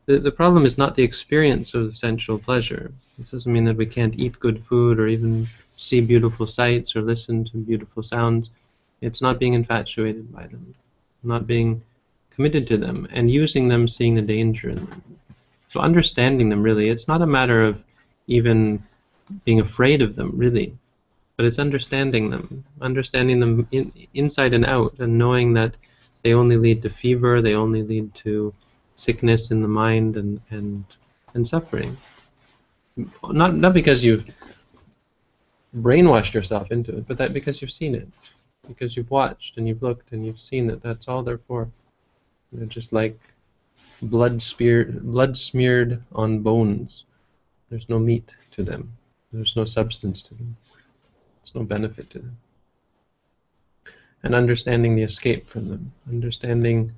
the, the problem is not the experience of sensual pleasure. This doesn't mean that we can't eat good food or even see beautiful sights or listen to beautiful sounds. It's not being infatuated by them, not being committed to them, and using them, seeing the danger in them. So understanding them really, it's not a matter of even being afraid of them really, but it's understanding them, understanding them in, inside and out, and knowing that they only lead to fever, they only lead to sickness in the mind and and and suffering. Not not because you've brainwashed yourself into it, but that because you've seen it, because you've watched and you've looked and you've seen that that's all they're for. They're just like blood smeared blood smeared on bones. There's no meat to them. There's no substance to them. There's no benefit to them. And understanding the escape from them, understanding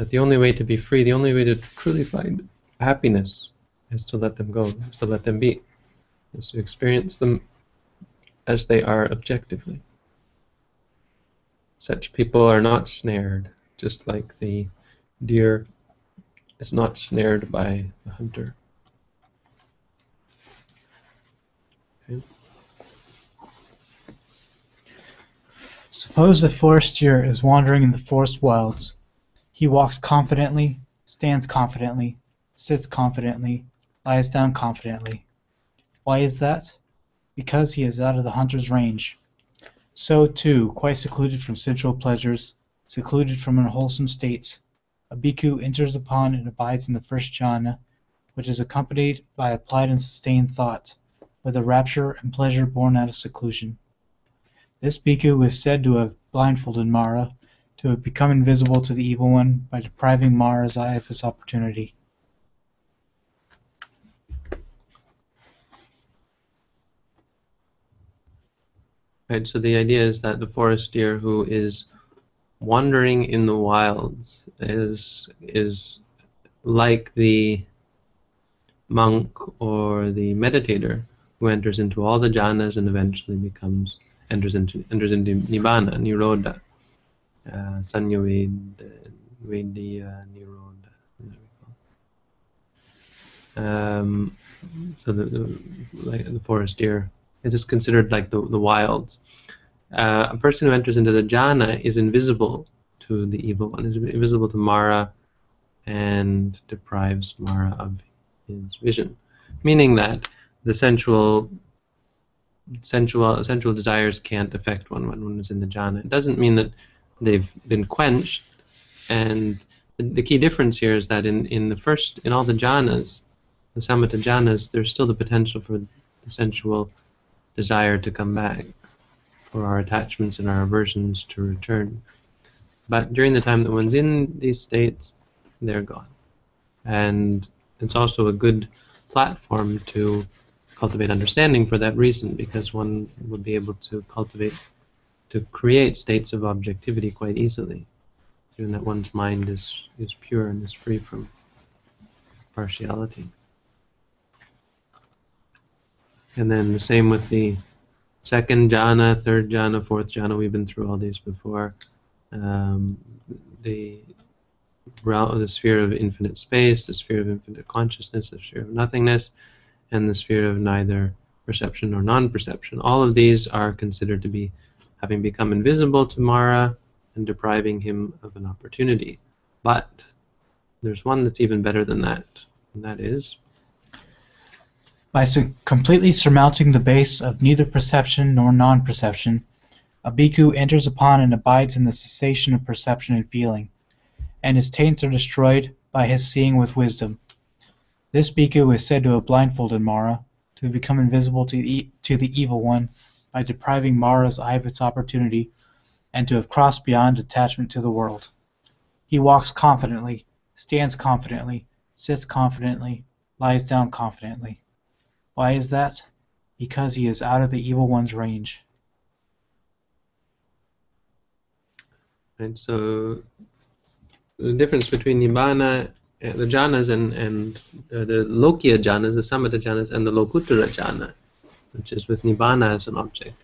that the only way to be free, the only way to truly find happiness is to let them go, is to let them be, is to experience them as they are objectively. Such people are not snared, just like the deer is not snared by the hunter. Okay.
Suppose a forest deer is wandering in the forest wilds he walks confidently, stands confidently, sits confidently, lies down confidently. Why is that? Because he is out of the hunter's range. So, too, quite secluded from sensual pleasures, secluded from unwholesome states, a bhikkhu enters upon and abides in the first jhana, which is accompanied by applied and sustained thought, with a rapture and pleasure born out of seclusion. This bhikkhu is said to have blindfolded Mara, to become invisible to the evil one by depriving Mara's eye of his opportunity.
Right, so the idea is that the forest deer who is wandering in the wilds is is like the monk or the meditator who enters into all the jhanas and eventually becomes enters into enters into nibbana, nirodha, uh, sanyaved, vedya, nirodha. Um, so the, the like the forest deer it is considered like the, the wilds. Uh, a person who enters into the jhana is invisible to the evil one, is invisible to Mara, and deprives Mara of his vision. Meaning that the sensual sensual sensual desires can't affect one when one is in the jhana. It doesn't mean that they've been quenched. And the, key difference here is that in, in the first in all the jhanas, the samatha jhanas, there's still the potential for the sensual desire to come back, for our attachments and our aversions to return. But during the time that one's in these states, they're gone. And it's also a good platform to cultivate understanding for that reason, because one would be able to cultivate, to create states of objectivity quite easily, given that one's mind is, is pure and is free from partiality. And then the same with the second jhana, third jhana, fourth jhana. We've been through all these before. Um, the the sphere of infinite space, the sphere of infinite consciousness, the sphere of nothingness, and the sphere of neither perception nor non-perception. All of these are considered to be having become invisible to Mara and depriving him of an opportunity. But there's one that's even better than that, and that is
by completely surmounting the base of neither perception nor non-perception, a bhikkhu enters upon and abides in the cessation of perception and feeling, and his taints are destroyed by his seeing with wisdom. This bhikkhu is said to have blindfolded Mara, to become invisible to the, to the evil one by depriving Mara's eye of its opportunity, and to have crossed beyond attachment to the world. He walks confidently, stands confidently, sits confidently, lies down confidently. Why is that? Because he is out of the evil one's range.
And so the difference between Nibbana, the jhanas, and, and uh, the Lokiya jhanas, the Samatha jhanas, and the Lokuttara jhana, which is with Nibbana as an object,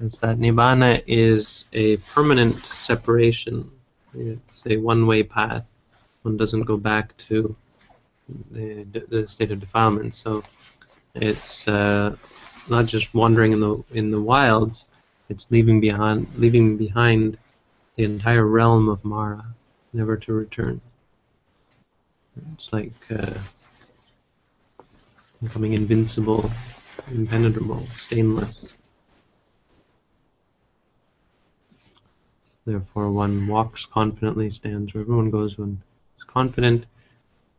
is that Nibbana is a permanent separation. It's a one-way path. One doesn't go back to the, the state of defilement. So it's uh, not just wandering in the in the wilds. It's leaving behind leaving behind the entire realm of Mara, never to return. It's like uh, becoming invincible, impenetrable, stainless. Therefore, one walks confidently, stands wherever one goes, one is confident,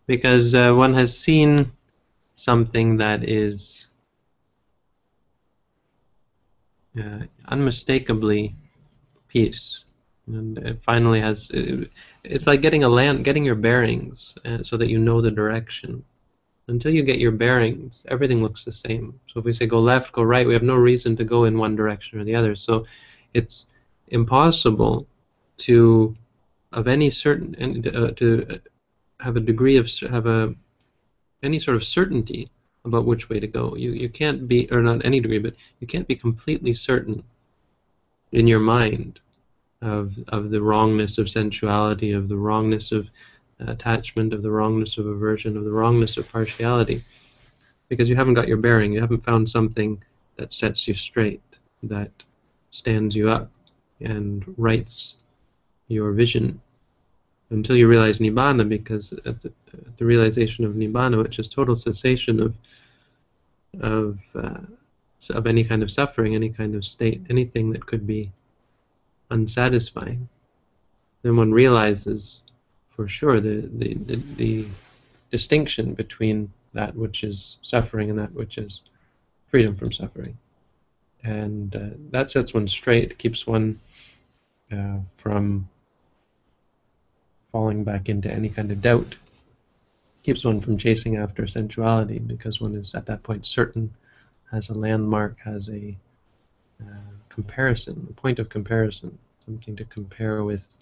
because uh, one has seen something that is uh, unmistakably peace. And it finally has. It, it's like getting a land, getting your bearings, uh, so that you know the direction. Until you get your bearings, everything looks the same. So if we say go left, go right, we have no reason to go in one direction or the other. So it's impossible to, of any certain, uh, to have a degree of have a any sort of certainty about which way to go. You you can't be, or not any degree, but you can't be completely certain in your mind of of the wrongness of sensuality, of the wrongness of attachment, of the wrongness of aversion, of the wrongness of partiality, because you haven't got your bearing. You haven't found something that sets you straight, that stands you up, and rights your vision until you realize nibbana, because at the, at the, realization of nibbana, which is total cessation of of uh, of any kind of suffering, any kind of state, anything that could be unsatisfying, then one realizes for sure the, the, the, the distinction between that which is suffering and that which is freedom from suffering. And uh, that sets one straight, keeps one uh, from falling back into any kind of doubt, keeps one from chasing after sensuality because one is at that point certain, has a landmark, has a uh, comparison, a point of comparison, something to compare with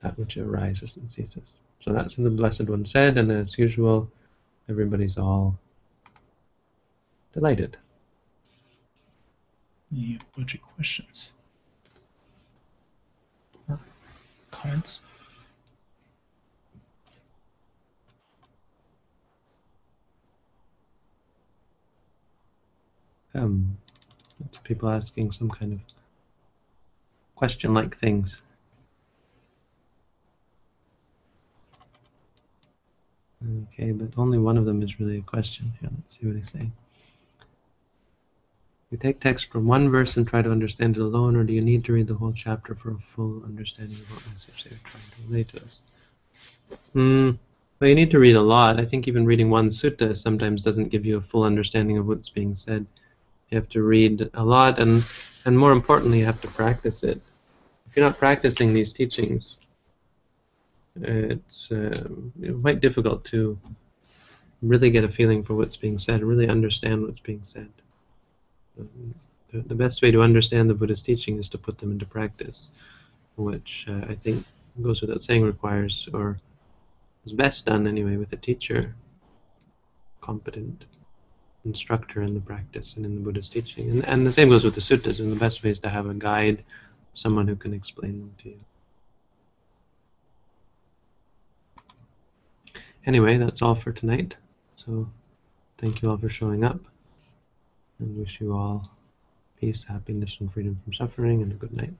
that which arises and ceases. So that's what the Blessed One said, and as usual, everybody's all delighted.
Any bunch of questions? Or comments?
Um, lots people asking some kind of question-like things. Okay, but only one of them is really a question. Here, let's see what he's saying. You take text from one verse and try to understand it alone, or do you need to read the whole chapter for a full understanding of what message they are trying to relate to us? Hmm. Well, you need to read a lot. I think even reading one sutta sometimes doesn't give you a full understanding of what's being said. You have to read a lot, and and more importantly, you have to practice it. If you're not practicing these teachings, it's um, quite difficult to really get a feeling for what's being said, really understand what's being said. The, the best way to understand the Buddha's teaching is to put them into practice, which uh, I think goes without saying requires, or is best done anyway, with a teacher, competent instructor in the practice and in the Buddha's teaching. And, and the same goes with the suttas, and the best way is to have a guide, someone who can explain them to you. Anyway, that's all for tonight. So thank you all for showing up and wish you all peace, happiness, and freedom from suffering, and a good night.